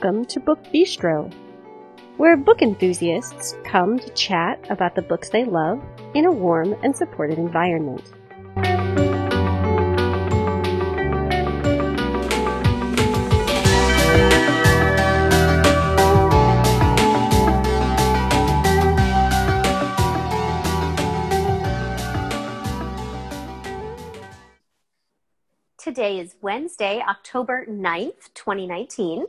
Welcome to Book Bistro, where book enthusiasts come to chat about the books they love in a warm and supportive environment. Today is Wednesday, October 9th, 2019.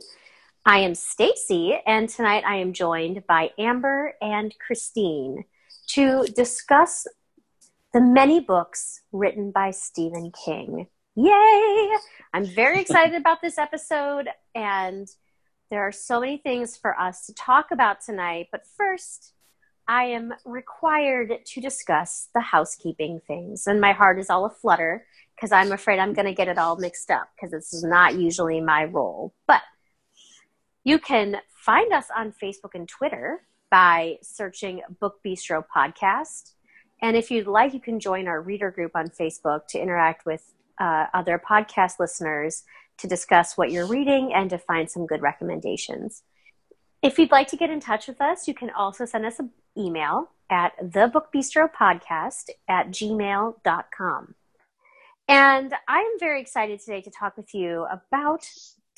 I am Stacy, and tonight I am joined by Amber and Christine to discuss the many books written by Stephen King. Yay! I'm very excited about this episode, and there are so many things for us to talk about tonight. But first, I am required to discuss the housekeeping things, and my heart is all aflutter because I'm afraid I'm going to get it all mixed up because this is not usually my role. But you can find us on Facebook and Twitter by searching Book Bistro Podcast. And if you'd like, you can join our reader group on Facebook to interact with uh, other podcast listeners to discuss what you're reading and to find some good recommendations. If you'd like to get in touch with us, you can also send us an email at thebookbistropodcast at gmail.com. And I am very excited today to talk with you about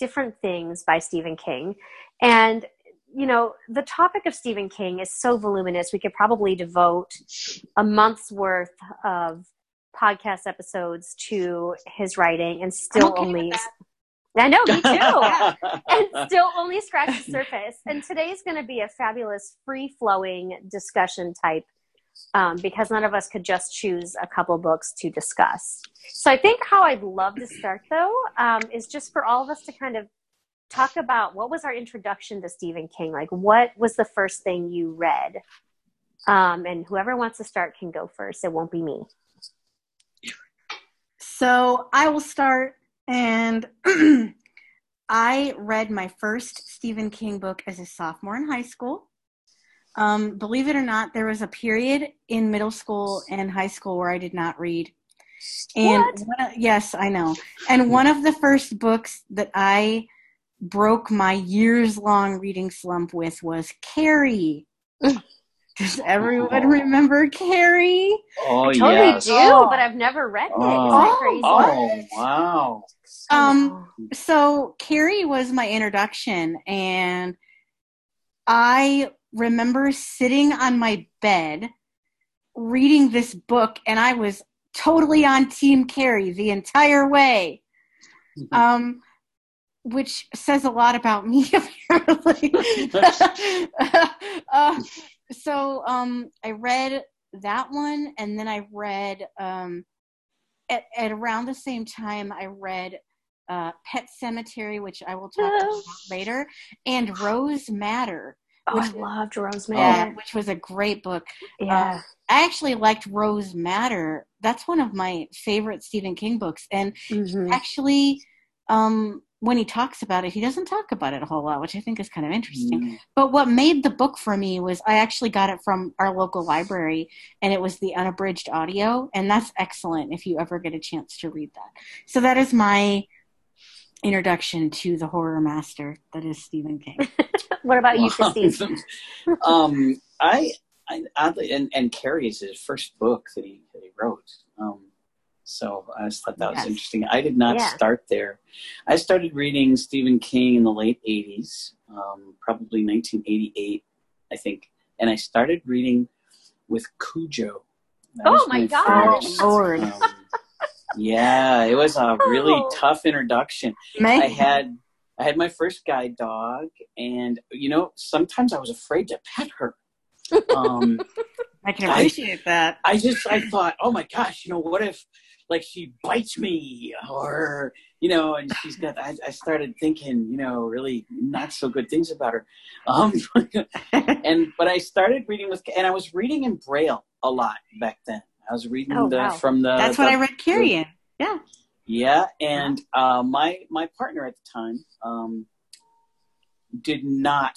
different things by Stephen King. And, you know, the topic of Stephen King is so voluminous, we could probably devote a month's worth of podcast episodes to his writing and still okay only. I know, me too. and still only scratch the surface. And today's going to be a fabulous, free flowing discussion type um, because none of us could just choose a couple books to discuss. So I think how I'd love to start though um, is just for all of us to kind of talk about what was our introduction to Stephen King. Like, what was the first thing you read? Um, and whoever wants to start can go first. It won't be me. So I will start, and I read my first Stephen King book as a sophomore in high school. Um, believe it or not, there was a period in middle school and high school where I did not read. And What? one of- yes, I know. And one of the first books that I broke my years long reading slump with was Carrie. Does everyone remember Carrie? Oh Totally yes. do, Oh. but I've never read it. Oh. that crazy? Oh wow. Um, so Carrie was my introduction, and I remember sitting on my bed reading this book, and I was totally on Team Carrie the entire way. Um, which says a lot about me, apparently. uh, so um, I read that one, and then I read um, at, at around the same time I read uh, Pet Sematary, which I will talk about later, and Rose Madder, Oh, I which- loved uh, Rosemary. which was a great book. yeah. I actually liked Rose Madder. That's one of my favorite Stephen King books, and Mhm. actually, um, when he talks about it, he doesn't talk about it a whole lot, which I think is kind of interesting. Mm. But what made the book for me was I actually got it from our local library, and it was the unabridged audio, and that's excellent if you ever get a chance to read that. So that is my introduction to the horror master that is Stephen King. What about you, Christine? um, I, I oddly, and and Carrie is his first book that he that he wrote. Um, so I just thought that was interesting. I did not Yeah. start there. I started reading Stephen King in the late '80s, um, probably 1988, I think, and I started reading with Cujo. That Oh was my first, gosh. Oh, Lord. um, yeah, it was a really Oh. tough introduction. May- I had I had my first guide dog, and you know sometimes I was afraid to pet her. Um, I can I- appreciate that. I just I thought, oh my gosh, you know what if like she bites me or you know, and she's got. I, I started thinking, you know, really not so good things about her. Um, and but I started reading with, and I was reading in Braille a lot back then. I was reading Oh, the wow. from the. That's the, what I read Carrie in. Yeah. Yeah, and uh, my my partner at the time um, did not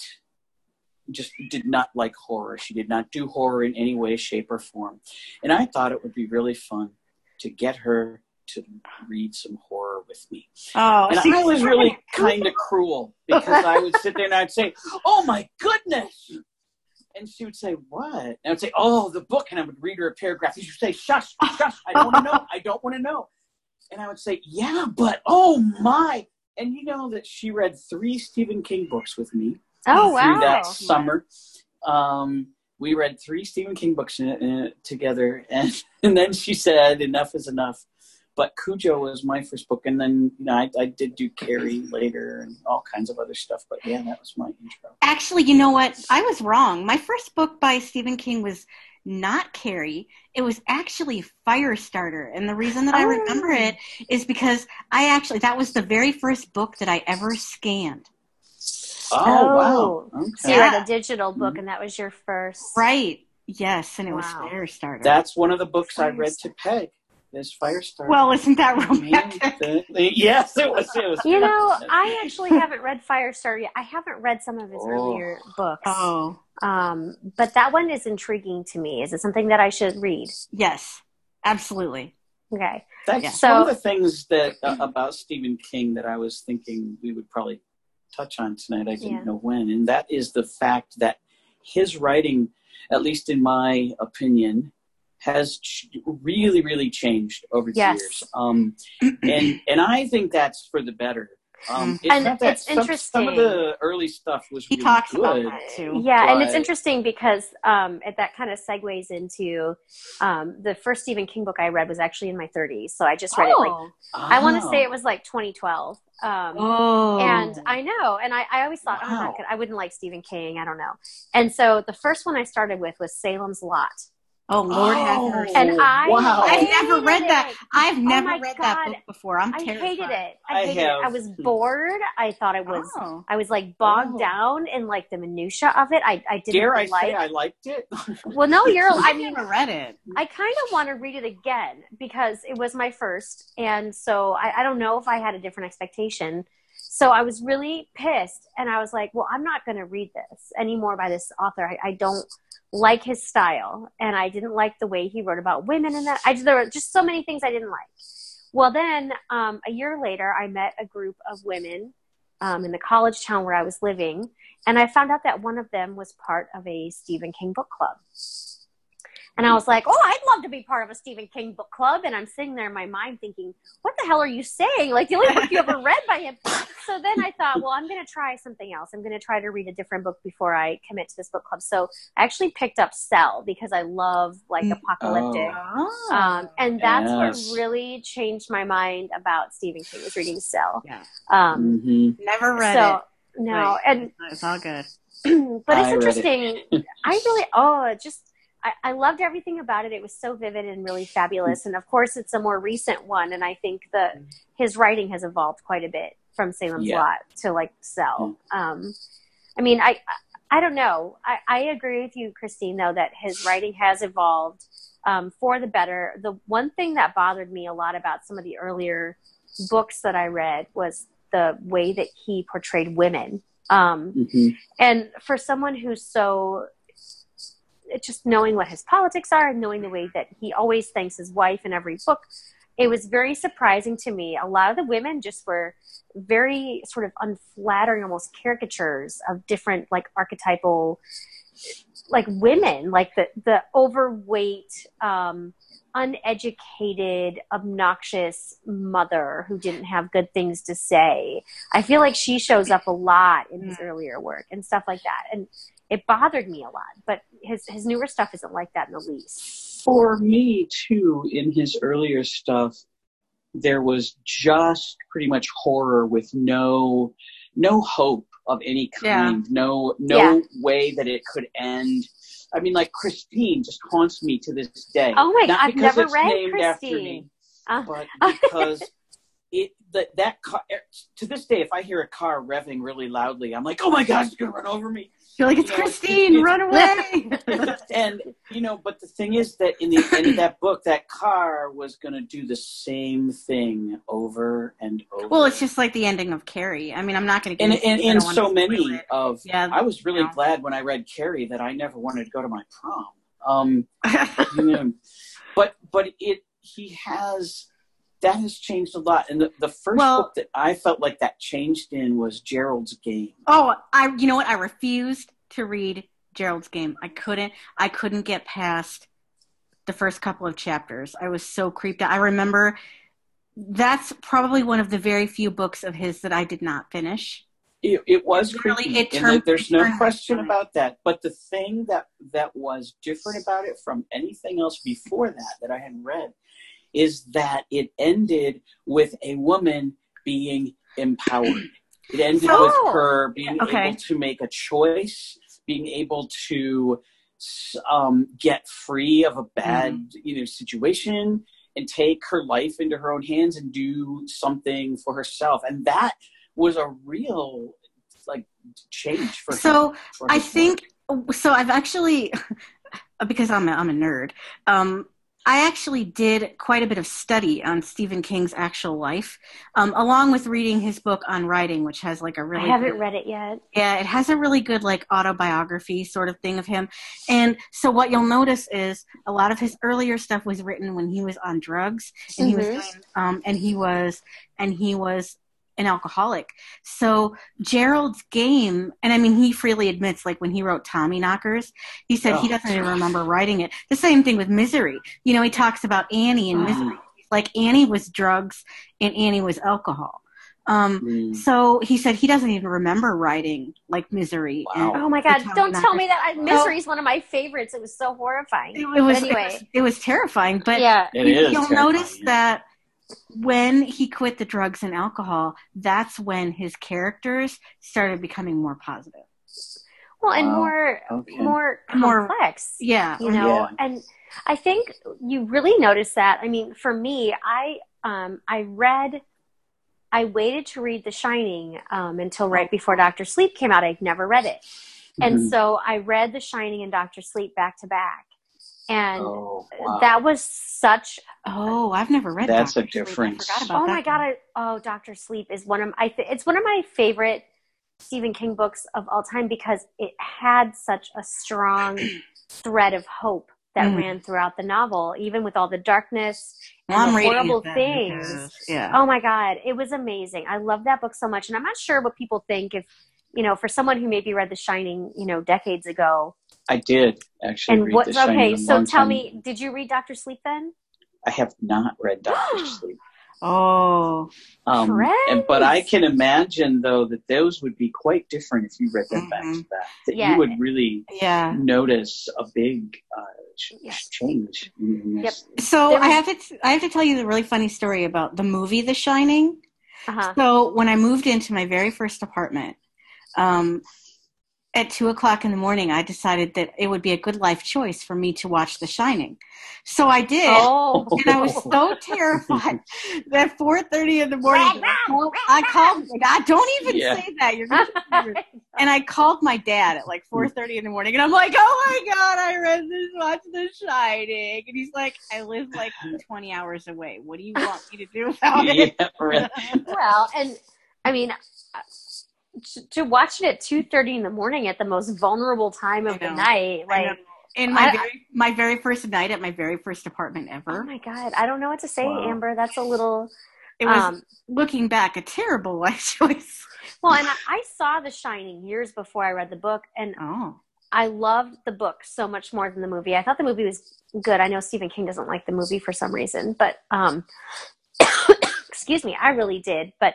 just did not like horror. She did not do horror in any way, shape, or form. And I thought it would be really fun to get her to read some horror with me. Oh, and I was really kind of cruel because I would sit there and I'd say, "Oh my goodness." And she would say, What? And I would say, Oh, the book. And I would read her a paragraph. And she would say, Shush, shush. I don't want to know. I don't want to know. And I would say, Yeah, but oh my. And you know that she read three Stephen King books with me. Oh, wow. Through that summer. Um, we read three Stephen King books in, in, together. And, and then she said, Enough is enough. But Cujo was my first book. And then, you know, I, I did do Carrie later and all kinds of other stuff. But yeah, that was my intro. Actually, you know what? I was wrong. My first book by Stephen King was not Carrie. It was actually Firestarter. And the reason that I oh. remember Oh. it is because I actually, that was the very first book that I ever scanned. Oh, Oh. wow. So you Okay. read a digital book, mm-hmm. and that was your first. Right. Yes. And it was Firestarter. That's one of the books I read to Peg. Is Firestarter. well, isn't that romantic? the- the- yes, it was. It was. You know, I actually haven't read Firestarter yet. I haven't read some of his Oh. earlier books. Oh, Um, but that one is intriguing to me. Is it something that I should read? yes. Absolutely. Okay. That's Yeah. So- one of the things that uh, about Stephen King that I was thinking we would probably touch on tonight. I didn't Yeah. know when, and that is the fact that his writing, at least in my opinion, has ch- really, really changed over the Yes. years. Um, and and I think that's for the better. Um, it's And not that it's some, Some of the early stuff was He really talks good. about that too. Yeah, and it's interesting because um, it, that kind of segues into um, the first Stephen King book I read was actually in my 30s. So I just read it like I want to say it Oh. was like 2012. Um, Oh. And I know, and I, I always thought, oh, I'm Wow. not I wouldn't like Stephen King. I don't know. And so the first one I started with was Salem's Lot, oh, Lord have Oh, mercy. and I wow. I've never hated read that. I've oh never my read God. that book before. I'm terrified. I terrified. hated it. I I hated it. I was bored. I thought it was. Oh. I was like bogged Oh. down in like the minutia of it. I, I didn't Dare I like. say I liked it? well, no, you're. I I've mean, never read it. I kind of want to read it again because it was my first, and so I, I don't know if I had a different expectation. So I was really pissed, and I was like, "Well, I'm not going to read this anymore by this author. I, I don't like his style, and I didn't like the way he wrote about women in that. I just there were just so many things I didn't like." Well, then um, a year later, I met a group of women um, in the college town where I was living, and I found out that one of them was part of a Stephen King book club. And I was like, oh, I'd love to be part of a Stephen King book club. And I'm sitting there in my mind thinking, what the hell are you saying? Like, the only book you ever read by him. So then I thought, well, I'm going to try something else. I'm going to try to read a different book before I commit to this book club. So I actually picked up Cell because I love like Mm. apocalyptic. Oh. Um, and that's Yes. what really changed my mind about Stephen King was reading Cell. Yeah. Um, hmm never read so, no, Right. and. It's all good. but I it's it. interesting. I really, oh, it just, I, I loved everything about it. It was so vivid and really fabulous. And of course, it's a more recent one. And I think that his writing has evolved quite a bit from Salem's Yeah. Lot to like Cell. Um, I mean, I, I don't know. I, I agree with you, Christine, though, that his writing has evolved um, for the better. The one thing that bothered me a lot about some of the earlier books that I read was the way that he portrayed women. Um, hmm and for someone who's so just knowing what his politics are and knowing the way that he always thanks his wife in every book it was very surprising to me. A lot of the women just were very sort of unflattering almost caricatures of different like archetypal like women like the the overweight um uneducated obnoxious mother who didn't have good things to say. I feel like she shows up a lot in his earlier work and stuff like that. And it bothered me a lot but his his newer stuff isn't like that in the least For me, too, in his earlier stuff, there was just pretty much horror with no no hope of any kind, no no Yeah. way that it could end. I mean, like Christine just haunts me to this day. Oh my- Not I've never it's read named after Christine. me, Uh. but because it that that car, to this day, if I hear a car revving really loudly, I'm like, oh my gosh, it's gonna run over me. You're like, it's You know, Christine, it's- run away. and you know, but the thing is that in the end of that book, that car was going to do the same thing over and over. well, it's just like the ending of Carrie. I mean, I'm not going to get and into and, and so many it. of. Yeah, I was really you know. glad when I read Carrie that I never wanted to go to my prom. Um, you know, but but it he has that has changed a lot. And the, the first well, book that I felt like that changed in was Gerald's Game. Oh, I you know what? I refused to read Gerald's Game. I couldn't. I couldn't get past the first couple of chapters. I was so creeped out. I remember that's probably one of the very few books of his that I did not finish. It, it was really, creepy. It turned, there's no question about that. But the thing that that was different about it from anything else before that that I had read is that it ended with a woman being empowered. It ended oh, with her being okay. able to make a choice, being able to um, get free of a bad mm-hmm. you know situation and take her life into her own hands and do something for herself and that was a real like change for her. so for i think so i've actually because i'm a, I'm a nerd um, I actually did quite a bit of study on Stephen King's actual life, um, along with reading his book on writing, which has like a really. I haven't good, read it yet. Yeah, it has a really good like autobiography sort of thing of him, and so what you'll notice is a lot of his earlier stuff was written when he was on drugs, and mm-hmm. he was mm-hmm. um, and he was, and he was an alcoholic. So Gerald's game, and I mean, he freely admits, like when he wrote Tommyknockers, he said oh, he doesn't even remember writing it. The same thing with Misery. You know, he talks about Annie and Misery. Like Annie was drugs and Annie was alcohol. Um, mm. So he said he doesn't even remember writing like Misery. Wow. oh my God! Don't tell me that Misery is one of my favorites. It was so horrifying. It, it was anyway. It was, it was, terrifying. But yeah, it is you'll notice that when he quit the drugs and alcohol, that's when his characters started becoming more positive. Well, and more okay. more complex. More, yeah, you know, yeah. and I think you really notice that. I mean, for me, I um, I read. I waited to read The Shining um, until right before Doctor Sleep came out. I'd never read it, mm-hmm. and so I read The Shining and Doctor Sleep back to back and oh, wow. that was such oh i've never read that's Dr. a difference oh my god I, oh dr sleep is one of i it's one of my favorite stephen king books of all time because it had such a strong thread of hope that mm. ran throughout the novel even with all the darkness and well, the horrible things because, yeah. oh my god it was amazing i love that book so much and i'm not sure what people think if you know for someone who maybe read the shining you know decades ago I did actually. And what? Okay, so tell time. me, did you read Doctor Sleep then? I have not read Doctor Sleep. Oh, um, and, but I can imagine though that those would be quite different if you read them mm-hmm. back to back. That yeah. you would really yeah. notice a big uh, yes. change. Yep. So I have to I have to tell you the really funny story about the movie The Shining. Uh-huh. So when I moved into my very first apartment, um, at two o'clock in the morning, I decided that it would be a good life choice for me to watch The Shining. So I did, oh. and I was so terrified that four thirty in the morning, I called. I don't even yeah. say that. You're gonna and I called my dad at like four thirty in the morning, and I'm like, "Oh my god, I read this, watch The Shining," and he's like, "I live like twenty hours away. What do you want me to do about it?" Yeah, well, and I mean to, watch it at two thirty in the morning at the most vulnerable time of the night, like in my I, very, my very first night at my very first apartment ever. Oh my god, I don't know what to say, wow. Amber. That's a little. It was um, looking back a terrible life choice. Well, and I, I, saw The Shining years before I read the book, and oh. I loved the book so much more than the movie. I thought the movie was good. I know Stephen King doesn't like the movie for some reason, but um, excuse me, I really did. But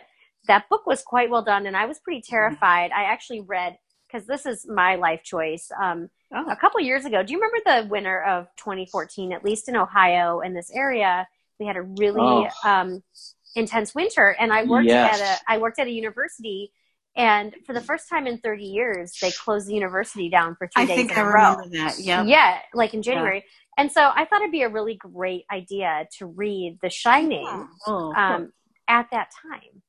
that book was quite well done, and I was pretty mm-hmm. terrified. I actually read because this is my life choice. Um, oh. A couple years ago, do you remember the winter of 2014? At least in Ohio in this area, we had a really oh. um, intense winter, and I worked yes. at a I worked at a university. And for the first time in 30 years, they closed the university down for three I days think in I a row. That. Yeah. Yeah, like in January. Yeah. And so I thought it'd be a really great idea to read The Shining oh, um, at that time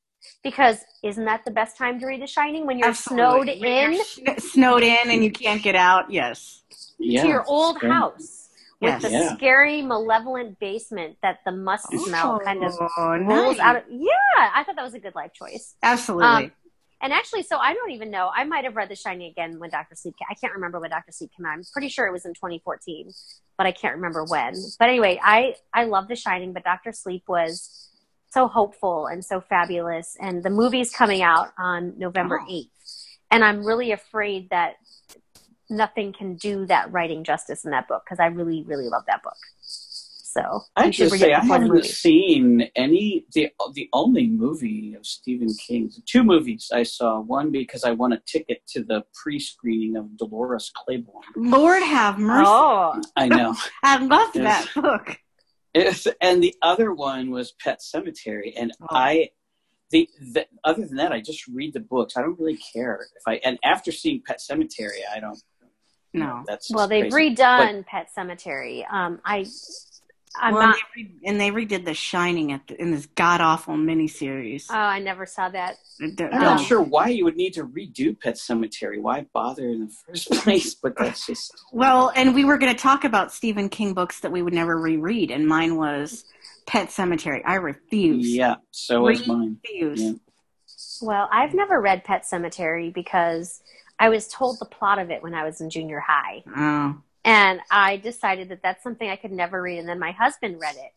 because isn't that the best time to read The Shining when you're Absolutely. snowed in? You're snowed in and you can't get out. Yes. Yeah, to your old house with yes. the yeah. scary, malevolent basement that the must oh, smell kind of rolls nice. out of. Yeah, I thought that was a good life choice. Absolutely. Um, and actually, so I don't even know. I might have read The Shining again when Doctor Sleep. Came. I can't remember when Doctor Sleep came out. I'm pretty sure it was in 2014, but I can't remember when. But anyway, I I love The Shining, but Doctor Sleep was so hopeful and so fabulous. And the movie's coming out on November Oh. 8th. And I'm really afraid that nothing can do that writing justice in that book because I really, really love that book. So I should just say I haven't movie. seen any the the only movie of Stephen King's two movies I saw. One because I won a ticket to the pre-screening of Dolores Claiborne. Lord have mercy. Oh, I know. I loved Yes. that book. It's, and the other one was Pet Sematary, and Oh. I. The, the other than that, I just read the books. I don't really care if I. And after seeing Pet Sematary, I don't. No. That's well, they've crazy. redone Pet Sematary. Um, I, I'm well, not. and, they re- and they redid The Shining at the, in this god awful miniseries. Oh, I never saw that. They're- I'm they're- not sure why you would need to redo Pet Sematary. Why bother in the first place? But that's just. Well, and we were going to talk about Stephen King books that we would never reread, and mine was Pet Sematary. I refuse. Yeah, so is mine. Refuse. Yeah. Well, I've never read Pet Sematary because I was told the plot of it when I was in junior high. Oh. And I decided that that's something I could never read. And then my husband read it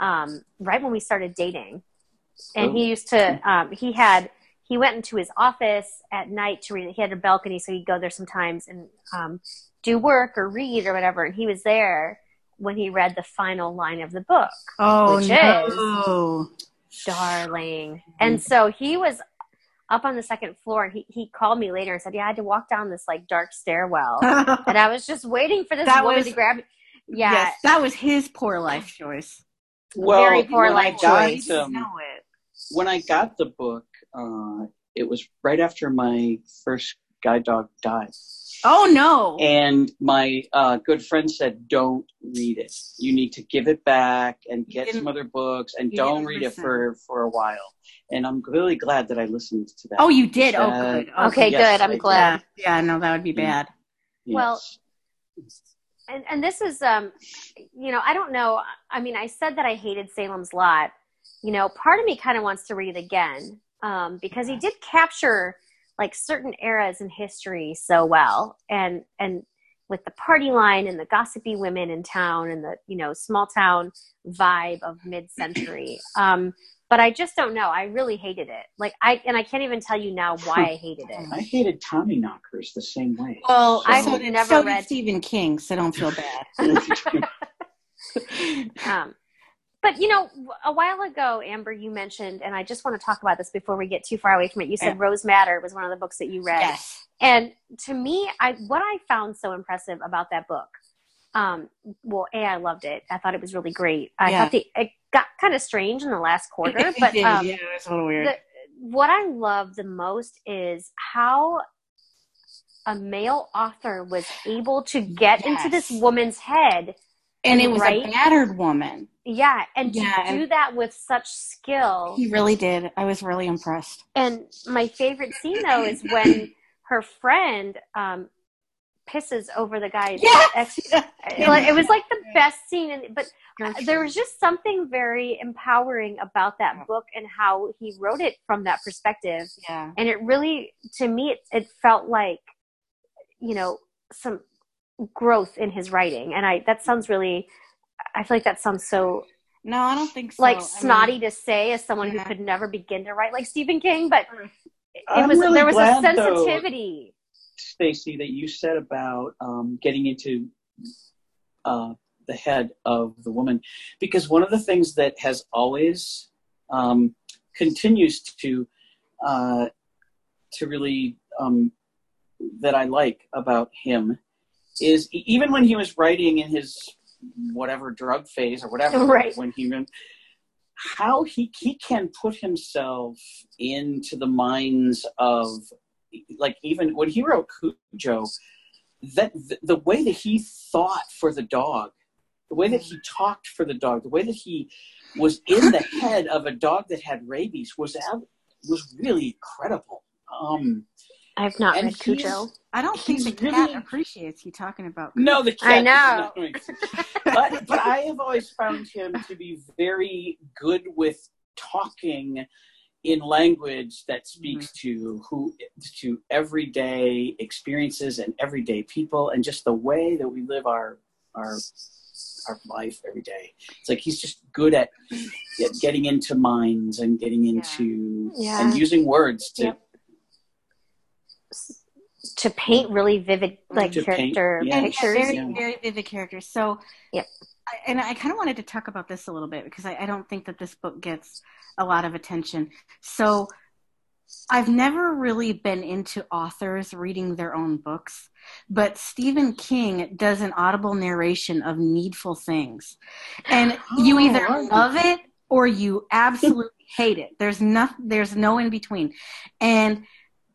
um, right when we started dating. And he used to, um, he had, he went into his office at night to read it. He had a balcony, so he'd go there sometimes and um, do work or read or whatever. And he was there when he read the final line of the book. Oh, Which no. darling. And so he was up on the second floor and he, he called me later and said, Yeah, I had to walk down this like dark stairwell. and I was just waiting for this That woman was- to grab me. Yeah. Yes, that was his poor life choice. Well, Very poor when I life got, choice. You um, know it. when I got the book, uh, it was right after my first guide dog died. Oh, no. And my uh, good friend said, "Don't read it. You need to give it back and get some other books, and don't read listen. it for for a while." And I'm really glad that I listened to that. oh, you did? Oh, Uh, good. Oh, Okay, Yes, good. I'm I glad. Yeah, yeah, no, that would be bad. Yes. well, and and this is um you know i don't know i mean i said that i hated salem's lot you know part of me kind of wants to read it again um because he did capture like certain eras in history so well. And and with the party line and the gossipy women in town and the you know small town vibe of mid-century. Um but i just don't know. I really hated it. Like i and i can't even tell you now why i hated it. I hated Tommyknockers the same way. Well, I've so did, never so did read- Stephen King, so don't feel bad. um, but you know, a while ago, Amber, you mentioned, and I just want to talk about this before we get too far away from it. You said Yeah. Rose Madder was one of the books that you read, yes. and to me, I what I found so impressive about that book, um, well, a I loved it. I thought it was really great. I Yeah. thought the it got kind of strange in the last quarter, but um, yeah, it was a little weird. the, what I love the most is how a male author was able to get into this woman's head and it was right? a battered woman. Yeah, and to do that with such skill. He really did. I was really impressed. And my favorite scene though is when her friend um, pisses over the guy's Yes! ex. It was like the best scene, and but there was just something very empowering about that book and how he wrote it from that perspective. Yeah. And it really, to me, it, it felt like, you know, some growth in his writing. And I that sounds really, I feel like that sounds so No, I don't think so. like I mean, snotty to say as someone Yeah. who could never begin to write like Stephen King, but it I'm was really there was a glad, though, sensitivity. Stacy, that you said about um, getting into uh, the head of the woman, because one of the things that has always um, continues to uh, to really um, that I like about him is even when he was writing in his whatever drug phase or whatever, Right. when he how he he can put himself into the minds of like even when he wrote Cujo, that the, the way that he thought for the dog, the way that he talked for the dog, the way that he was in the head of a dog that had rabies was was really incredible. Um, I've not and read Cujo. I don't think He's the cat really- appreciates you talking about. Cujo. No, the cat. I know. but but I have always found him to be very good with talking in language that speaks mm-hmm. to who to everyday experiences and everyday people and just the way that we live our our our life every day. It's like he's just good at, at getting into minds and getting into Yeah. and using words to Yep. To paint really vivid like To paint, character yeah. And pictures. very, yeah. very vivid characters. So, Yep. I, and I kind of wanted to talk about this a little bit because I, I don't think that this book gets a lot of attention. So, I've never really been into authors reading their own books, but Stephen King does an audible narration of Needful Things. And you Oh, either love it or you absolutely hate it. There's no there's no in between. And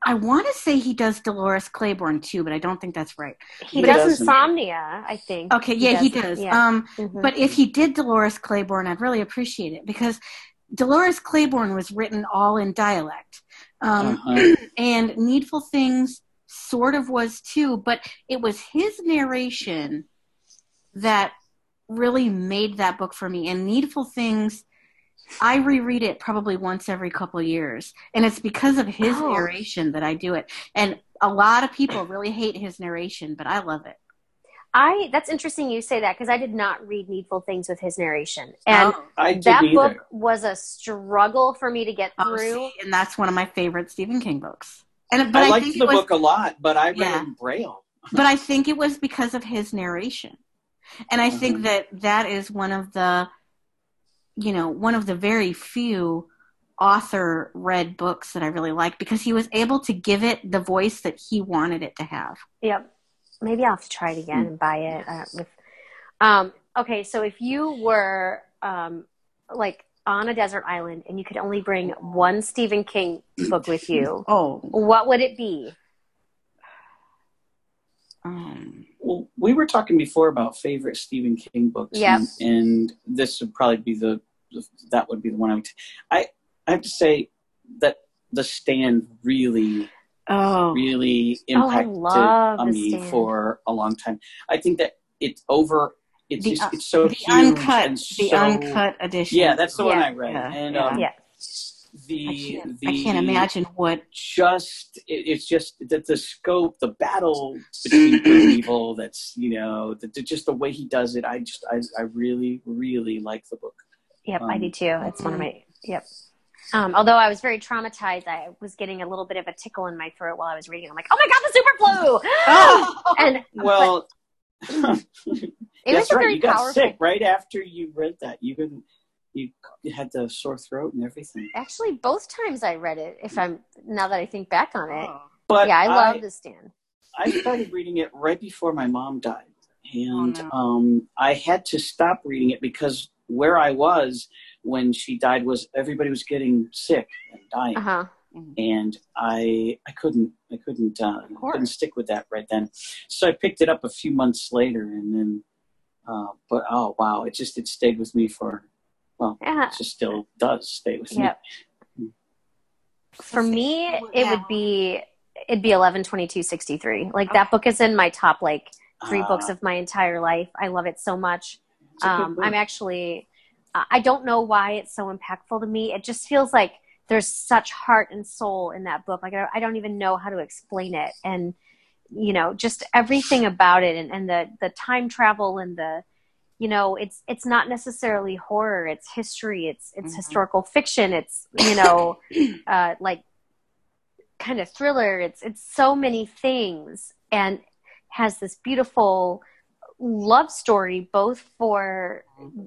I want to say he does Dolores Claiborne too, but I don't think that's right. He But he does insomnia, I think. Okay, yeah, he does. Yeah. Um, Mhm. but if he did Dolores Claiborne, I'd really appreciate it because Dolores Claiborne was written all in dialect. Um, Uh-huh. and Needful Things sort of was too, but it was his narration that really made that book for me. And Needful Things, I reread it probably once every couple of years, and it's because of his Oh. narration that I do it. And a lot of people really hate his narration, but I love it. I that's interesting you say that because I did not read Needful Things with his narration. And Oh. I that either. book was a struggle for me to get Oh, through. see, and that's one of my favorite Stephen King books. And but I I, liked think the was, book a lot, but I read Yeah. in Braille. but I think it was because of his narration, and I think Mhm. that that is one of the, you know, one of the very few author read books that I really like because he was able to give it the voice that he wanted it to have. Yep. Maybe I'll have to try it again and buy it. Uh, with, um, okay, so if you were um, like on a desert island and you could only bring one Stephen King book with you, Oh, what would it be? um, Well, we were talking before about favorite Stephen King books. Yep. And, and this would probably be the, that would be the one I would, I, I have to say that The Stand really, oh, really Oh, impacted love on me Stand. for a long time. I think that it's over, it's The, just, uh, it's so the huge uncut, and the uncut edition. Yeah, that's the one I read. Yeah, and yeah. um, Yeah. The, I can't, the I can't imagine what. just it, it's just that the scope the battle between good and evil that's you know the, the- just the way he does it i just i, I really really like the book Yep, I Um, do too. It's one of my yep. Um, although I was very traumatized, I was getting a little bit of a tickle in my throat while I was reading. I'm like, "Oh my god, the super flu!" Oh! and well it that's was right very you got powerful. sick right after you read that you couldn't you, you had the sore throat and everything Actually, both times I read it. If I'm now that I think back on it, but yeah, I love the stand. I started reading it right before my mom died. And Oh, no. um, I had to stop reading it because where I was when she died was everybody was getting sick and dying. Uh huh. And I I couldn't I couldn't uh, couldn't stick with that right then. So I picked it up a few months later and then uh, but oh wow, it just it stayed with me for well Yeah. it just still does stay with Yep. For me, it would be it'd be eleven twenty two sixty three. Like that book is in my top like three Uh, books of my entire life. I love it so much. it's a good Um. I'm actually, I I don't know why it's so impactful to me. It just feels like there's such heart and soul in that book. Like I, I don't even know how to explain it, and you know, just everything about it, and, and the the time travel and the, you know, it's it's not necessarily horror. It's history. It's it's Mhm. historical fiction. It's you know, uh, like kind of thriller. It's it's so many things, and has this beautiful love story both for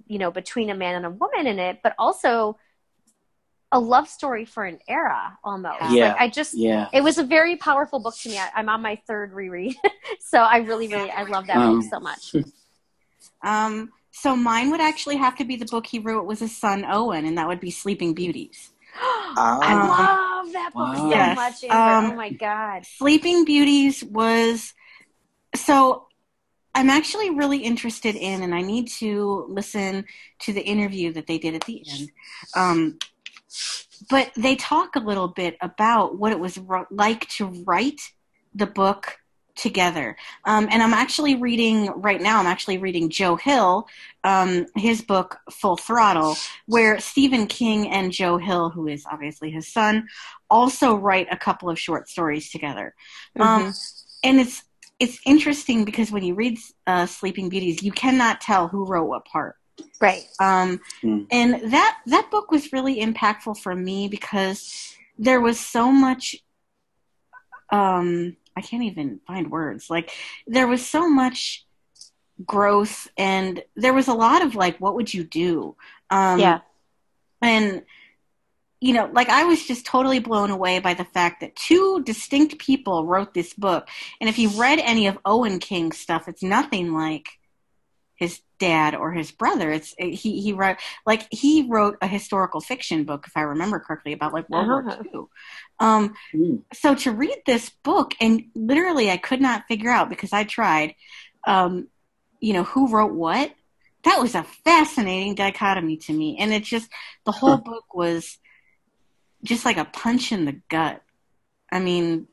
you know between a man and a woman in it but also a love story for an era almost Yeah. like i just yeah. it was a very powerful book to me I, i'm on my third reread so i really really i love that Um, book so much Um, so mine would actually have to be the book he wrote with his son Owen, and that would be Sleeping Beauties. i Um, love that book so Yes. much Um, oh my god Sleeping Beauties was so I'm actually really interested in, and I need to listen to the interview that they did at the end. Um, but they talk a little bit about what it was ro- like to write the book together. Um, and I'm actually reading right now. I'm actually reading Joe Hill, um, his book Full Throttle, where Stephen King and Joe Hill, who is obviously his son, also write a couple of short stories together. Um, Mhm. and it's it's interesting because when you read uh, Sleeping Beauties, you cannot tell who wrote what part. Right. Um, Hmm. And that that book was really impactful for me because there was so much. Um, I can't even find words. Like there was so much growth, and there was a lot of like, what would you do? Um, yeah. and you know like i was just totally blown away by the fact that two distinct people wrote this book and if you've read any of owen king's stuff it's nothing like dad or his brother it's he he wrote like he wrote a historical fiction book if i remember correctly about like world Uh-huh. war ii um Mm. so to read this book and literally i could not figure out because i tried um you know who wrote what that was a fascinating dichotomy to me and it just the whole Huh. book was just like a punch in the gut i mean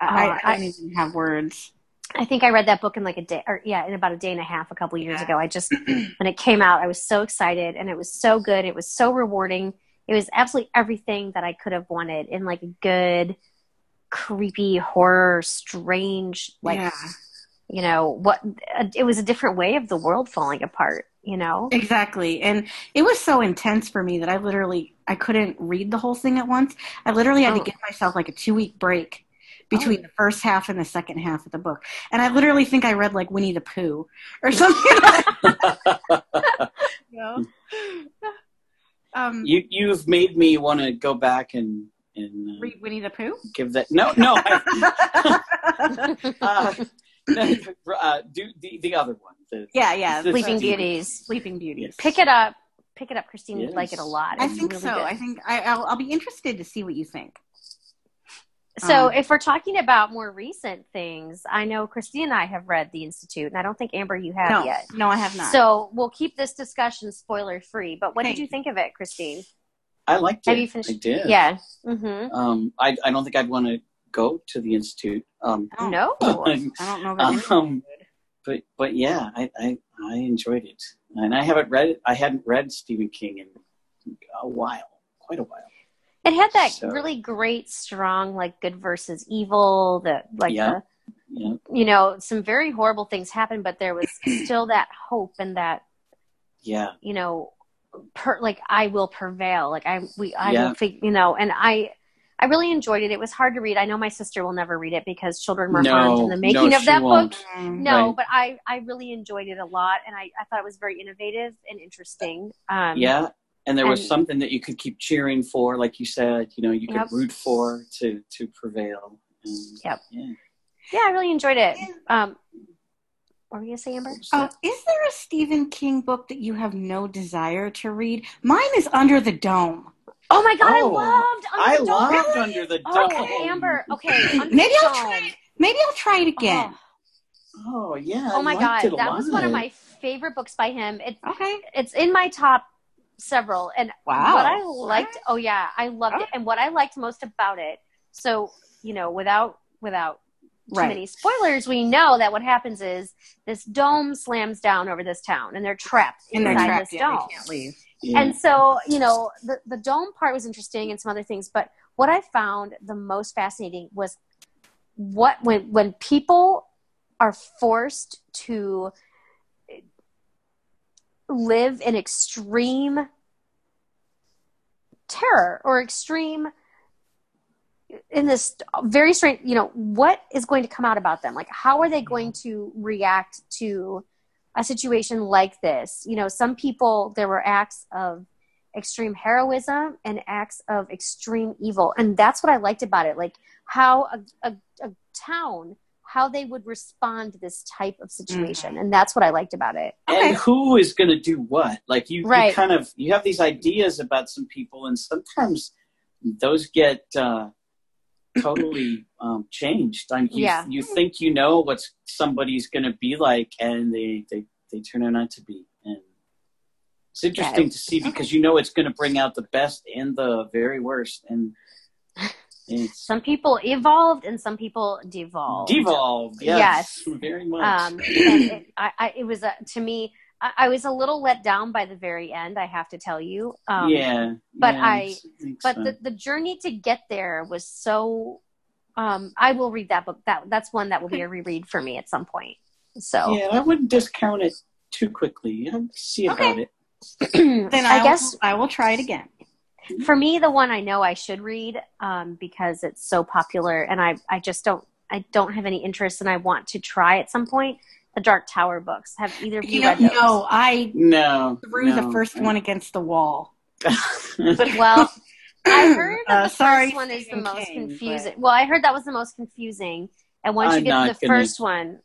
I, Uh, I don't even have words I think I read that book in like a day, or yeah, in about a day and a half a couple years Yeah. ago. I just, when it came out, I was so excited and it was so good. It was so rewarding. It was absolutely everything that I could have wanted in like a good, creepy, horror, strange, like, yeah you know, what, uh, it was a different way of the world falling apart, you know? exactly and it was so intense for me that i literally i couldn't read the whole thing at once i literally had Oh. to give myself like a two week break between the first half and the second half of the book and i literally think i read like winnie the pooh or something you know? um you you've made me want to go back and and uh, read winnie the pooh give that no no I, uh, no, uh, do the the other one the, yeah yeah the Sleeping Stephen- Beauties. sleeping beauties Yes. Pick it up. Pick it up, Christine. You'd like it a Yes. lot. i think really so good. i think I, I'll, I'll be interested to see what you think So, Um, if we're talking about more recent things, I know Christine and I have read The Institute, and I don't think Amber you have no yet. no i have not So, we'll keep this discussion spoiler free. But what Thank did you you. think of it, Christine? I liked it. Have it you finished? I did Yeah. Mm-hmm. um I I don't think I'd want to go to the institute um Oh, No. i don't know Um, but but yeah I, I I enjoyed it and I haven't read it I hadn't read Stephen King in a while quite a while It had that So- really great, strong, like good versus evil. That like Yeah. the, yeah you know, some very horrible things happened, but there was still that hope and that yeah you know, per, like I will prevail. Like I we I Yeah. will fig, you know, and I I really enjoyed it. It was hard to read. I know my sister will never read it because children were No, harmed in the making no, of that won't. book. Mm. No, Right. but I I really enjoyed it a lot, and I I thought it was very innovative and interesting. Um, yeah and there was and- something that you could keep cheering for like you said you know you could root for to to prevail and, Yep. yeah yeah, I really enjoyed it. Um, what were you gonna say, Amber? Uh, is there a Stephen King book that you have no desire to read? Mine is Under the Dome. Oh my god, Oh, I loved. Under I the Dome. loved Under the Oh, Dome Amber. Okay, Under Maybe the I'll Dome. try it. Maybe I'll try it again. oh yeah Oh I my liked god, it a that was one of my favorite books by him. It, Okay. it's in my top several and Wow. what i liked oh yeah i loved it oh. and what i liked most about it so you know without without too Right. many spoilers we know that what happens is this dome slams down over this town and they're trapped And they're inside trapped. this Yeah, dome they can't leave. Yeah. and so you know the, the dome part was interesting and some other things but what i found the most fascinating was what when when people are forced to live in extreme terror or extreme in this very strange you know what is going to come out about them? Like how are they going to react to a situation like this? You know some people there were acts of extreme heroism and acts of extreme evil and that's what i liked about it. Like how a, a, a town how they would respond to this type of situation. And that's what i liked about it. Okay. and who is going to do what? Like you, Right. you kind of you have these ideas about some people and sometimes those get uh, totally um, changed. Like you, Yeah. you think you know what somebody's going to be like and they, they they turn out not to be. And it's interesting to see because you know it's going to bring out the best and the very worst. And some people evolved and some people devolved devolved yes, Yes. very much um, it, I, I, it was a, to me I, I was a little let down by the very end i have to tell you um, yeah but yeah, I- it's- it's, but uh, the, the journey to get there was so um, I will read that book. That that's one that will be a reread for me at some point. So yeah, I wouldn't discount it too quickly. I'll see Okay. about it. Then I, I guess will, I will try it again. For me, the one I know I should read um, because it's so popular, and I I just don't I don't have any interest, and I want to try at some point. The Dark Tower books. Have either of you, You read those? no, I No. threw no. the first one against the wall. Well, I heard that Uh, the sorry, first one is the most King, confusing. Well, I heard that was the most confusing, and once you I'm get to the gonna- first one,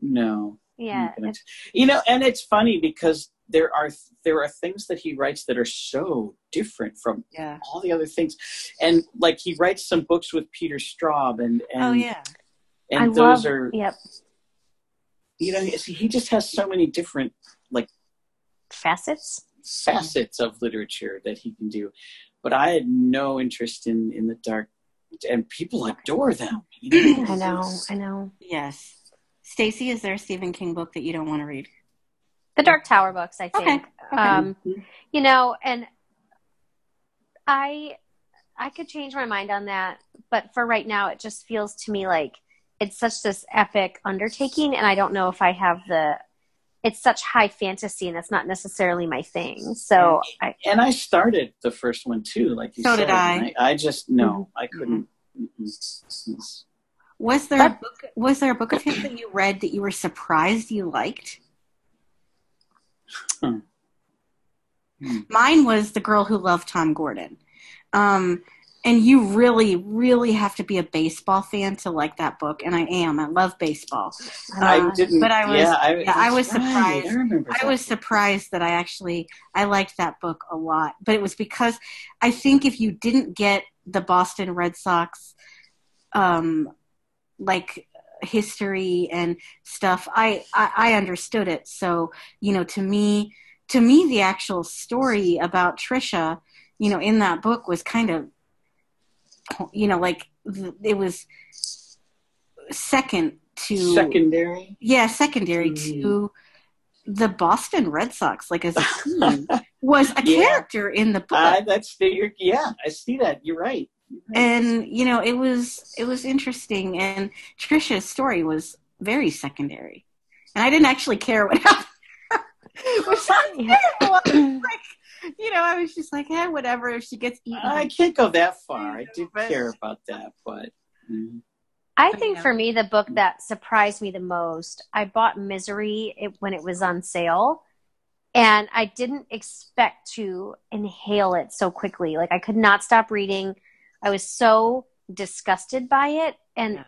no. yeah, I'm gonna- it's- you know, and it's funny because there are there are things that he writes that are so different from Yeah. all the other things, and like he writes some books with Peter Straub, and oh, and oh yeah. and I those love. are Yep, you know he he just has so many different like facets. facets of literature that he can do, but I had no interest in in the dark, and people adore them. You know? I know, I know. Yes. Stacy, is there a Stephen King book that you don't want to read? The Dark Tower books, I think. okay. Um, mm-hmm. you know, and I I could change my mind on that, but for right now, it just feels to me like it's such this epic undertaking, and I don't know if I have the. It's such high fantasy, and that's not necessarily my thing. So I, and I started the first one too, like you So said. did I. I, I just no, mm-hmm. I couldn't. mm-mm. Was there a book was there a book of his that you read that you were surprised you liked? Hmm. Hmm. Mine was The Girl Who Loved Tom Gordon. Um, and you really, really have to be a baseball fan to like that book. And I am. I love baseball. I Uh, didn't. but I was- yeah, I, yeah, I was surprised. I. I was surprised that I actually I liked that book a lot, but it was because I think if you didn't get the Boston Red Sox, um, like history and stuff, I, I I understood it. So you know, to me, to me, the actual story about Trisha, you know, in that book was kind of, you know, like it was second to secondary. yeah, secondary Mm. to the Boston Red Sox, like as a team, was a Yeah. character in the book. I, that's figured. Yeah, I see that. You're right. You're right. and you know, it was it was interesting and Trisha's story was very secondary. And I didn't actually care what happened. Which sounds terrible. I was like, you know, I was just like, eh, whatever. If she gets eaten, I can't go that far. I did But- care about that, but mm, I think for me, the book that surprised me the most, I bought Misery it, when it was on sale, and I didn't expect to inhale it so quickly. Like I could not stop reading. I was so disgusted by it, and Yeah.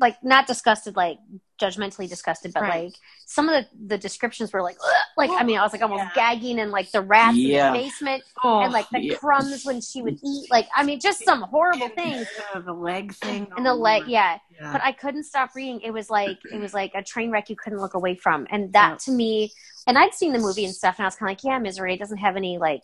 like not disgusted, like judgmentally disgusted, but Right. like some of the the descriptions were like, "Ugh," like I mean, I was like almost Yeah. gagging, and like the rats Yeah. in the basement, oh, and like the yeah. crumbs when she would eat. Like I mean, just some horrible things. uh, the leg thing, And the leg, yeah yeah. but I couldn't stop reading. It was like it was like a train wreck you couldn't look away from, and that to me, and I'd seen the movie and stuff, and I was kind of like, yeah, Misery it doesn't have any like,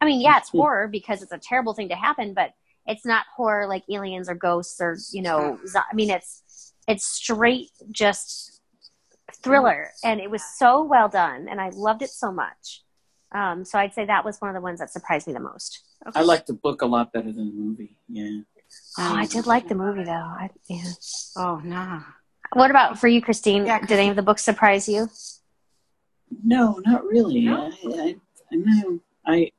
I mean, yeah, it's horror because it's a terrible thing to happen, but it's not horror like aliens or ghosts or you know, zo- I mean, it's it's straight just thriller, and it was so well done, and I loved it so much. Um, so I'd say that was one of the ones that surprised me the most. I like the book a lot better than the movie. Yeah. Oh, I did like the movie though. I, yeah. oh nah. What about for you, Christine? Yeah, Did any of the books surprise you? No, not really. No? I, I, I know. I,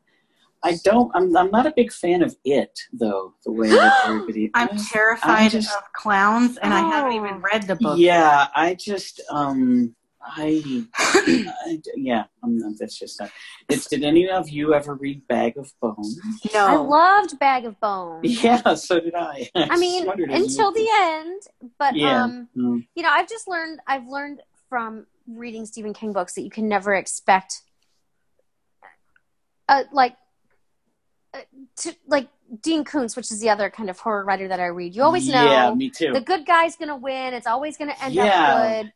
I don't. I'm. I'm not a big fan of it, though. The way that everybody. I'm I- terrified I just- of clowns, and I haven't Oh. even read the book. Yeah, I just. Um. I. I yeah. I'm not, that's just not. It's, did any of you ever read Bag of Bones? no, I loved Bag of Bones. Yeah, so did I. I mean, just wondered if you- until the end, but Yeah. um, Mm. you know, I've just learned. I've learned from reading Stephen King books that you can never expect, uh, like, to like Dean Koontz, which is the other kind of horror writer that I read. You always know Yeah, me too. the good guy's gonna win. It's always gonna end Yeah. up good.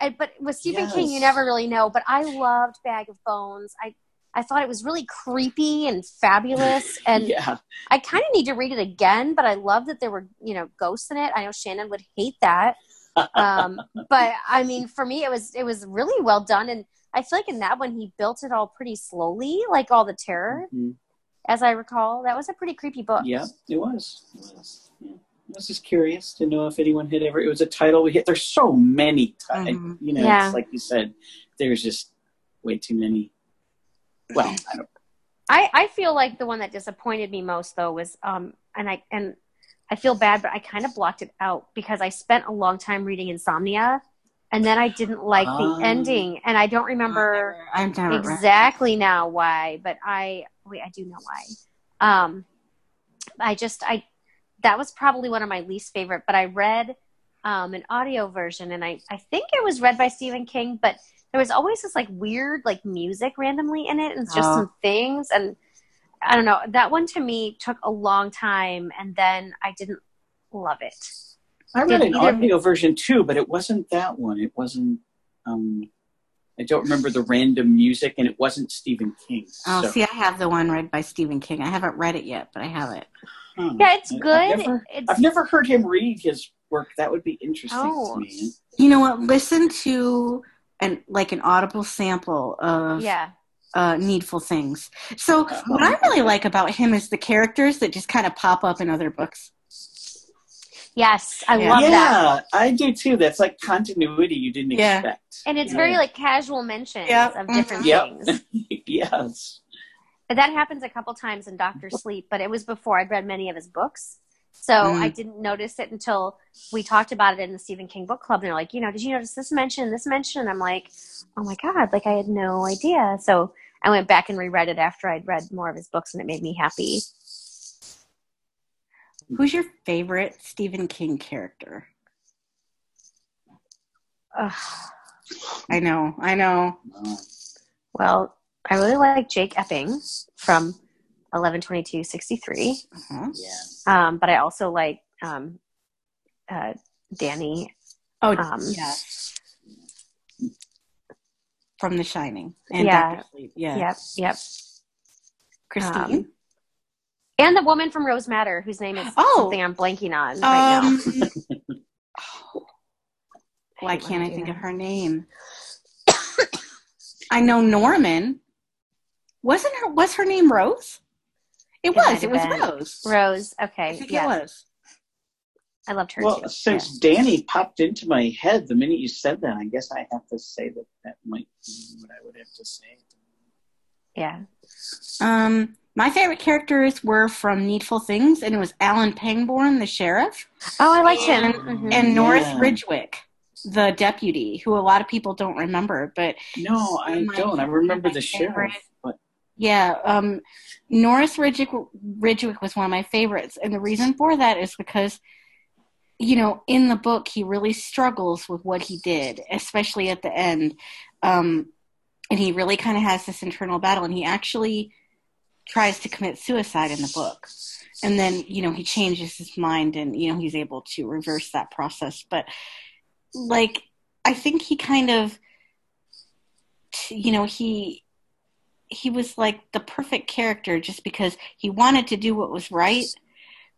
And, but with Stephen Yes. King, you never really know. But I loved Bag of Bones. I I thought it was really creepy and fabulous, and yeah. I kind of need to read it again. But I love that there were you know ghosts in it. I know Shannon would hate that, um, but I mean, for me, it was it was really well done, and I feel like in that one he built it all pretty slowly, like all the terror, Mhm. As I recall. That was a pretty creepy book. Yeah, it was. It was. Yeah. I was just curious to know if anyone had ever. It was a title we hit. There's so many. Mhm. You know, Yeah. it's like you said. There's just way too many. Well, I don't. I, I feel like the one that disappointed me most though was um and I and I feel bad but I kind of blocked it out because I spent a long time reading Insomnia and then I didn't like Ah. the ending and I don't remember I've never read it. exactly now why but I wait I do know why um I just I that was probably one of my least favorite but I read um an audio version and I I think it was read by Stephen King but there was always this like weird like music randomly in it and it's just Oh. some things and I don't know that one to me took a long time and then I didn't love it I read Did an either- audio version too, but it wasn't that one. It wasn't. Um, I don't remember the random music, and it wasn't Stephen King. Oh, so, see, I have the one read by Stephen King. I haven't read it yet, but I have it. huh. yeah it's good I've never, it's I've never heard him read his work. That would be interesting Oh. to me. You know what? Listen to an like an audible sample of yeah uh, Needful Things. So what I really like about him is the characters that just kind of pop up in other books. Yes I Yeah. love that yeah, I do too. That's like continuity you didn't Yeah. expect. And it's Yeah. very like casual mentions Yep. of different Yep. things. yes. And that happens a couple times in Doctor Sleep, but it was before I'd read many of his books. So Mm. I didn't notice it until we talked about it in the Stephen King book club. And they're like, you know, did you notice this mention, this mention? And I'm like, oh my God, like I had no idea. So I went back and reread it after I'd read more of his books and it made me happy. Who's your favorite Stephen King character? Ugh. I know, I know. Well, I really like Jake Epping from 112263. Uh-huh. yeah. Um, but I also like um, uh, Danny Oh, Um, yeah. From The Shining and Yeah. Doctor Sleep. Yeah. Yep, yep. Christine. Um, and the woman from Rose Madder, whose name is Oh. something I'm blanking on right um, now. why can't I think that. of her name? I know Norman. Wasn't her? Was her name Rose? It, It was. It was have been. Rose. Rose. I Okay, think yeah, it was. I loved her Well, too. since Danny popped into my head the minute you said that, I guess I have to say that that might be what I would have to say. Yeah. Um, my favorite characters were from Needful Things, and it was Alan Pangborn, the sheriff, Oh, I liked And- him. Mhm. and Norris Yeah. Ridgwick, the deputy, who a lot of people don't remember, but No, I don't. I remember the favorite- sheriff, but Yeah, um, Norris Ridgwick, Ridgwick was one of my favorites, and the reason for that is because, you know, in the book he really struggles with what he did, especially at the end, um, and he really kind of has this internal battle, and he actually tries to commit suicide in the book, and then you know he changes his mind, and you know he's able to reverse that process, but like I think he kind of, you know, he he was like the perfect character just because he wanted to do what was right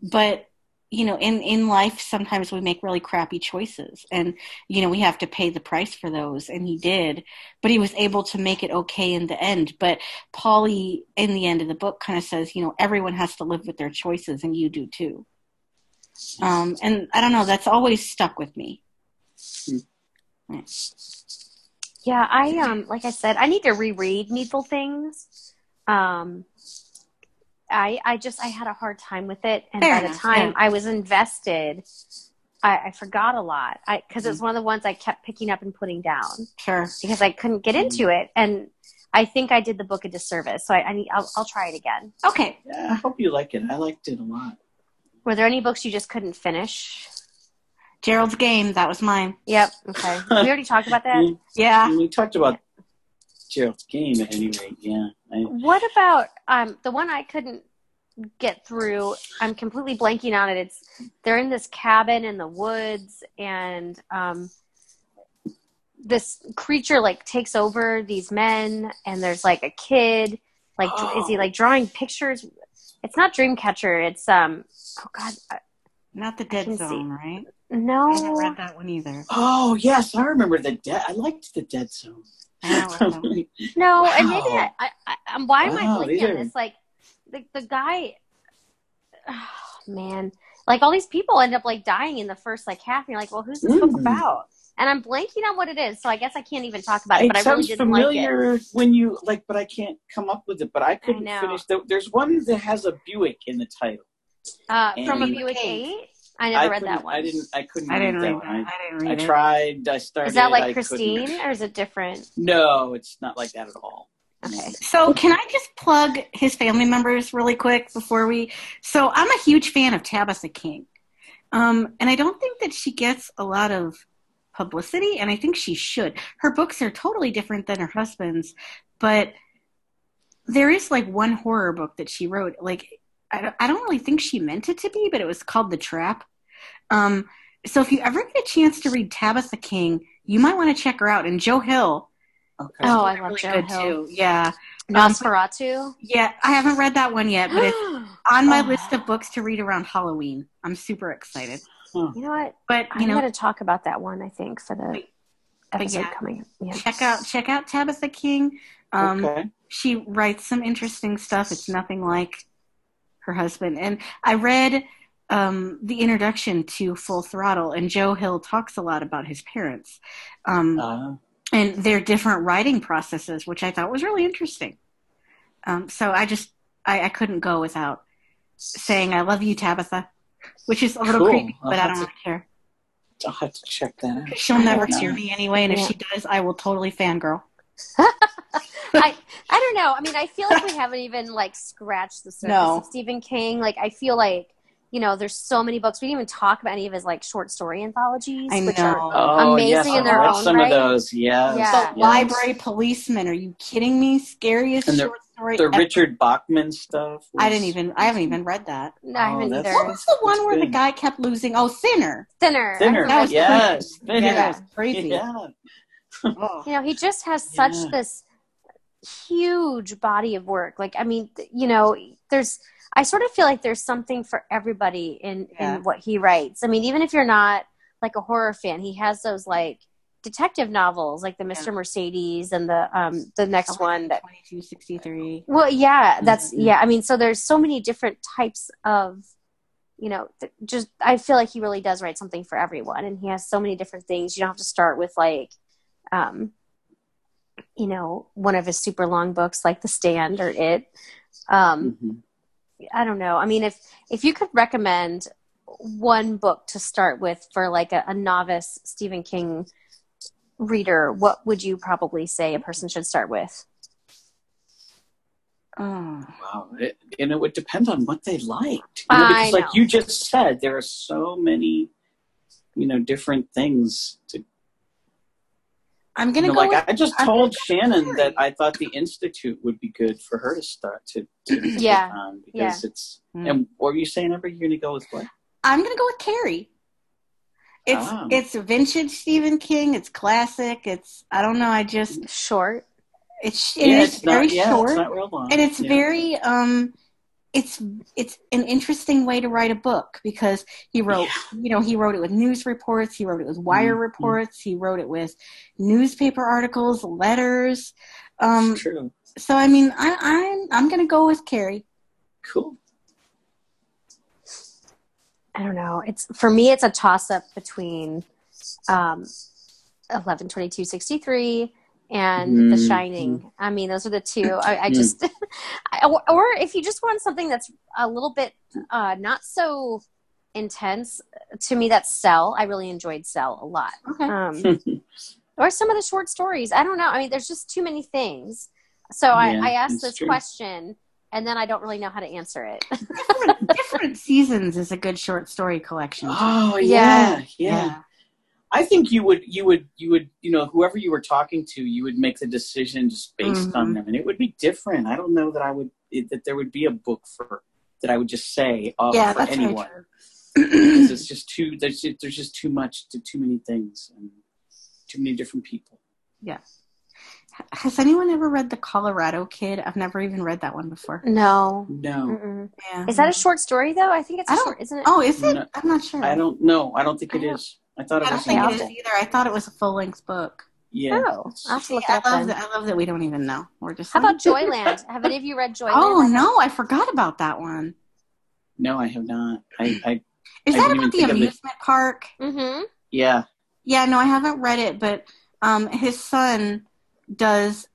but you know in in life sometimes we make really crappy choices and you know we have to pay the price for those and he did but he was able to make it okay in the end. But polly in the end of the book kind of says you know everyone has to live with their choices and you do too. Um and i don't know that's always stuck with me. Yeah, I um like I said, I need to reread Needful Things. Um I I just I had a hard time with it and Fair by the time yeah. I was invested I, I forgot a lot. I because it was mm. one of the ones I kept picking up and putting down sure because I couldn't get into mm. it and I think I did the book a disservice. So I, I need I'll, I'll try it again. okay yeah, I hope you like it. I liked it a lot. Were there any books you just couldn't finish? gerald's game that was mine Yep. Okay. we already talked about that. Yeah we talked about Gerald's game at any rate. Yeah, I, What about um the one I couldn't get through? I'm completely blanking on it. It's they're in this cabin in the woods and um this creature like takes over these men and there's like a kid like dr- is he Oh. like drawing pictures? It's not Dreamcatcher. It's um oh god Not the Dead can see. Zone, right? No I haven't read that one either. oh yes, I remember the dead. I liked the Dead Zone. I haven't read that one. No, and maybe Wow. I, I, I why am Wow, I these blanking on this? Like the the guy. man, like all these people end up like dying in the first like half, and you're like, well, who's this book Mm. about? And I'm blanking on what it is, so I guess I can't even talk about it. It But I really sounds didn't like it. when you like, but I can't come up with it. But I couldn't know. finish. The, there's one that has a Buick in the title. Uh, from a Buick Eight. Eight. I never I read that one. I didn't. I couldn't. I didn't read read that that. one. I didn't read I it. tried. I started. Is that like I Christine, couldn't. or is it different? No, it's not like that at all. Okay. So, can I just plug his family members really quick before we? So, I'm a huge fan of Tabitha King, um, and I don't think that she gets a lot of publicity, and I think she should. Her books are totally different than her husband's, but there is like one horror book that she wrote. Like, I don't really think she meant it to be, but it was called The Trap. Um, so, if you ever get a chance to read Tabitha King, you might want to check her out. And Joe Hill, Okay. Oh, I really love Joe good Hill. too. Yeah. NOS4A2. Yeah, I haven't read that one yet, but it's on my Oh. list of books to read around Halloween. I'm super excited. You know what? But you I'm know, going to talk about that one. I think for the episode yeah. coming. up. Yeah. check out check out Tabitha King. Um, okay. She writes some interesting stuff. It's nothing like her husband. And I read um, the introduction to Full Throttle, and Joe Hill talks a lot about his parents um, Uh, and their different writing processes, which I thought was really interesting. Um, so I just I, I couldn't go without saying I love you, Tabitha, which is a little Cool. creepy, I'll but I don't to- care. I'll have to check that out. She'll never hear me anyway, and if she does, I will totally fangirl. I I don't know. I mean, I feel like we haven't even like scratched the surface No. of Stephen King. Like, I feel like you know, there's so many books. We didn't even talk about any of his like short story anthologies, I which are Oh, Amazing yes, in their I've read own some right. of those. Yes, Yeah. yes. Library Policeman. Are you kidding me? Scariest And the- short story. The ever. Richard Bachman stuff. I didn't even. I haven't even read that. no, I Oh, haven't that's- either. What was the one That's where the guy kept losing? Oh, Thinner. Thinner. I Thinner. remember was Yes. Thinner. Yeah, that was crazy. Yeah. Oh. you know he just has such Yeah. this huge body of work like i mean th- you know there's i sort of feel like there's something for everybody in Yeah. in what he writes i mean even if you're not like a horror fan he has those like detective novels like the mr mercedes and the um the next one that Twenty-two sixty-three. well yeah that's Mhm. yeah i mean so there's so many different types of you know th- just i feel like he really does write something for everyone and he has so many different things you don't have to start with like um you know one of his super long books like the stand or it um Mhm. I don't know i mean if if you could recommend one book to start with for like a, a novice stephen king reader what would you probably say a person should start with Oh. Wow. It, and it would depend on what they liked. You know, I because, like you just said, there are so many, you know, different things to. I'm gonna know, go. like with, I just I'm told Shannon Carrie. that I thought the institute would be good for her to start to. to Yeah. On because Yeah. it's. Mm. And what were you saying, Amber? You're gonna go with what? I'm gonna go with Carrie. It's Ah. it's vintage Stephen King. It's classic. It's I don't know. I just short it's it is it's very not, yeah, short. It's not real long. and it's Yeah. very um it's it's an interesting way to write a book because he wrote yeah. you know he wrote it with news reports he wrote it with wire mm-hmm. reports he wrote it with newspaper articles letters um, true. so i mean i i'm i'm gonna go with carrie cool i don't know it's for me it's a toss up between um 11 63 and mm. The mm-hmm. Shining. I mean, those are the two. I, I just, or if you just want something that's a little bit uh, not so intense, to me, that's Cell. I really enjoyed Cell a lot. Okay. Um, or some of the short stories. I don't know. I mean, there's just too many things. So yeah, I, I asked this true. question and then I don't really know how to answer it. different, different, seasons is a good short story collection. Oh yeah, yeah. yeah. I think you would, you would, you would, you know, whoever you were talking to, you would make the decision just based on Mhm. them, and it would be different. I don't know that I would it, that there would be a book for that I would just say oh, yeah for that's anyone true. because it's just too there's just, there's just too much to too many things and too many different people. Yeah. Has anyone ever read the colorado kid i've never even read that one before no. No, yeah Is that a short story though? I think it's a I don't- short, isn't it? oh is it No. i'm not sure I don't know. I don't think it I don't- is. I thought it I don't was. think it is either. I thought it was a full length book. Yeah. Oh, I'll have to look I it up love that. I love that we don't even know. We're just How like- about Joyland? Have any of you read Joyland? Oh no, I forgot about that one. No, I have not. I, I Is I that didn't about the even think amusement park? Mm-hmm. yeah. Yeah, no, I haven't read it, but um, his son does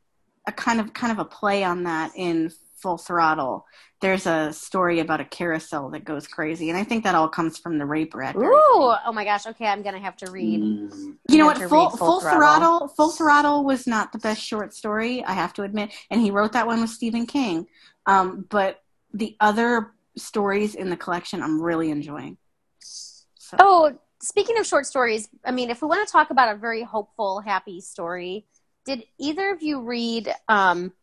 a kind of kind of a play on that in Full Throttle. There's a story about a carousel that goes crazy, and I think that all comes from the Ray Bradbury. Ooh, oh my gosh. Okay, I'm gonna have to read. Mm. You know what? have to Full, read Full, Throttle. Full Throttle was not the best short story, I have to admit, and he wrote that one with Stephen King. Um, but the other stories in the collection, I'm really enjoying. So, Oh, speaking of short stories, I mean, if we want to talk about a very hopeful, happy story, did either of you read um,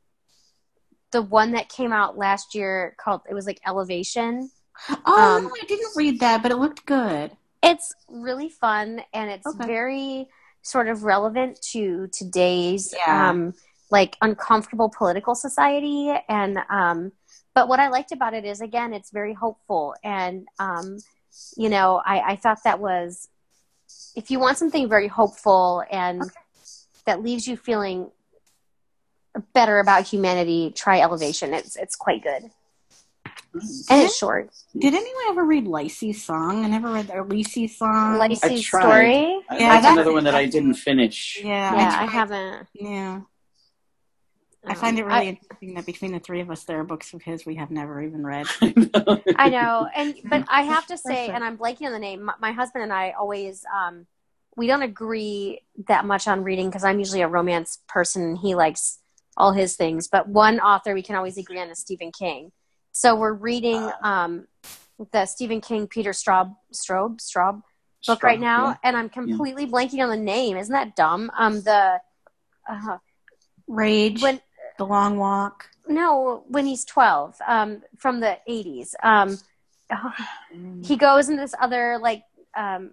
the one that came out last year called? It was like Elevation. oh um, no, I didn't read that, but it looked good. It's really fun and it's Okay. very sort of relevant to today's Yeah. um, like uncomfortable political society. And um, but what I liked about it is again, it's very hopeful and um, you know, I, I thought that was if you want something very hopeful and that leaves you feeling better about humanity, try Elevation. It's it's quite good and it's short. Did anyone ever read Lisey's song? I never read the Lisey's song. Lisey's tried. story. I- Yeah, that's that's- another one that I didn't finish. yeah, Yeah, I I haven't. Yeah, I um, find it really I- interesting that between the three of us, there are books of his we have never even read. I know, and but I have to say, and I'm blanking on the name. My, my husband and I always um, we don't agree that much on reading because I'm usually a romance person. and He likes all his things, but one author we can always agree on is Stephen King. So we're reading um, the Stephen King Peter Straub Straub Straub book right now, Yeah. and I'm completely blanking on the name. Isn't that dumb? Um, the uh, Rage, when The Long Walk. no, when he's 12, um, from the 80s. Um, he goes in this other like um,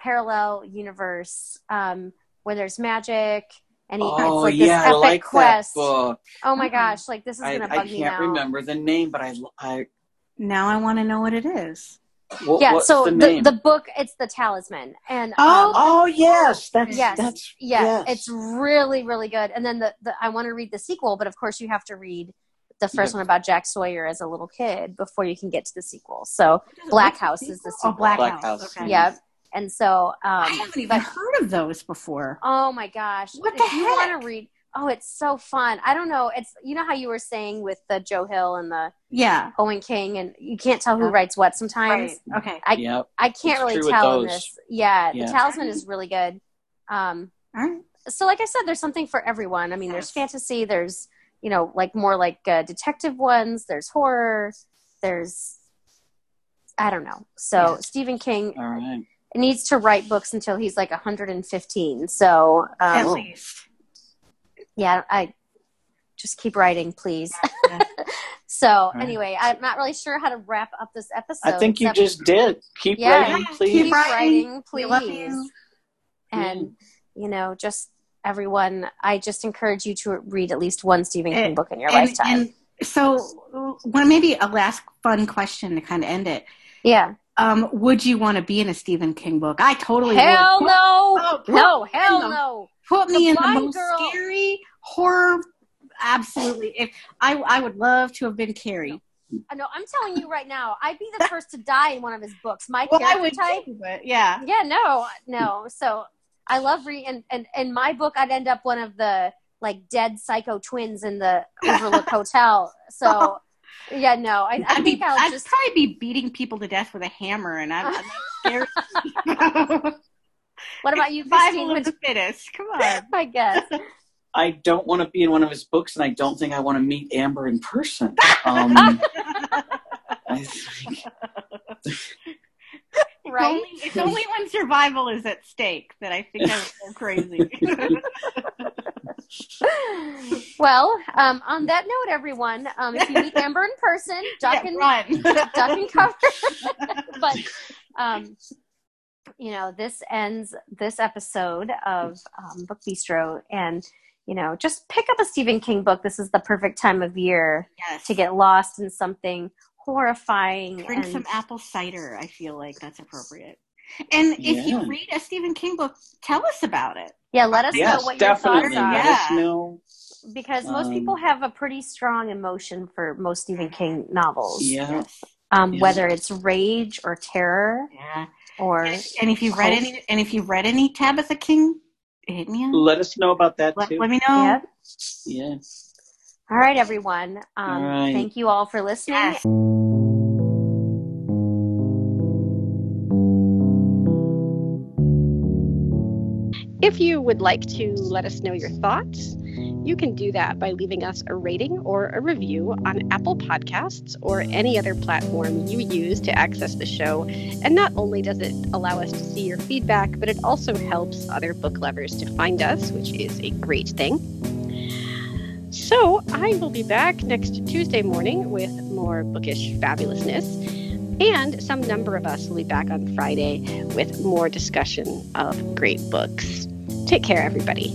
parallel universe um, where there's magic and he oh it's like yeah, this I epic like quest. that book. Oh my gosh, like this is I, gonna bug me. I can't me now. remember the name, but I, I Now I want to know what it is. what, Yeah, so the the, the book it's the talisman and Oh, um, oh yes, that's Yes, that's yeah, yes. it's really really good. And then the, the I want to read the sequel, but of course you have to read the first Yeah. one about Jack Sawyer as a little kid before you can get to the sequel. So Black House is the Oh, sequel. Black, Black House. House, Okay. yeah, and so um, I haven't even but- heard of those before. Oh my gosh. What if the you want to read Oh, it's so fun. I don't know. It's you know how you were saying with the Joe Hill and the Yeah. Owen King and you can't tell who Yeah. writes what sometimes. Right. Okay. I yep. I can't It's really tell in this. Yeah, Yeah. the talisman is really good. Um All right. so like I said there's something for everyone. I mean, there's fantasy, there's you know, like more like uh, detective ones, there's horror, there's I don't know. So Yeah. Stephen King All right. Needs to write books until he's like 115. So At um, least. yeah, I just keep writing, please. Yeah. so right. anyway, I'm not really sure how to wrap up this episode. I think you except just did. Keep Yeah. writing, please. keep keep writing. writing, We love please. you. And you know, just everyone, I just encourage you to read at least one Stephen King And- book in your And, lifetime. and so, one maybe a last fun question to kind of end it. yeah. Um, would you want to be in a Stephen King book? I totally Hell would. no. Oh, no, hell the- no. Put me The in the most Girl- scary horror. Absolutely. If I, I would love to have been Carrie. I know. I'm telling you right now, I'd be the first to die in one of his books. My Well, I character would type. too, yeah. Yeah, no, no. So I love reading, and, and in my book, I'd end up one of the like dead psycho twins in the Overlook Hotel. So yeah, no, I, I I'd, think be, I'll I'd just. probably be beating people to death with a hammer, and I'm, I'm scared. What about you, Survival Christine? of the fittest. Come on. I guess. I don't want to be in one of his books, and I don't think I want to meet Amber in person. Um, I think, Right? Only, it's only when survival is at stake that I think I would go crazy. well, um, on that note, everyone, um, if you meet Amber in person, duck Yeah, and duck and cover. but um, you know, this ends this episode of um, Book Bistro, and you know, just pick up a Stephen King book. This is the perfect time of year yes. to get lost in something horrifying. Drink and, some apple cider. I feel like that's appropriate. And if you read a Stephen King book, tell us about it. yeah, let us know yes, what your definitely. thoughts are. Let Yeah. us know. Because most Um, people have a pretty strong emotion for most Stephen King novels. Yeah. Um, yeah. whether it's rage or terror. Yeah. Or and if you've read any and if you've read any Tabitha King, hit me up. Let us know about that let, too. Let me know. Yep. Yeah. All right, everyone. Um, all right. Thank you all for listening. Yes. If you would like to let us know your thoughts, you can do that by leaving us a rating or a review on Apple Podcasts or any other platform you use to access the show. And not only does it allow us to see your feedback, but it also helps other book lovers to find us, which is a great thing. So I will be back next Tuesday morning with more bookish fabulousness. And some number of us will be back on Friday with more discussion of great books. Take care, everybody.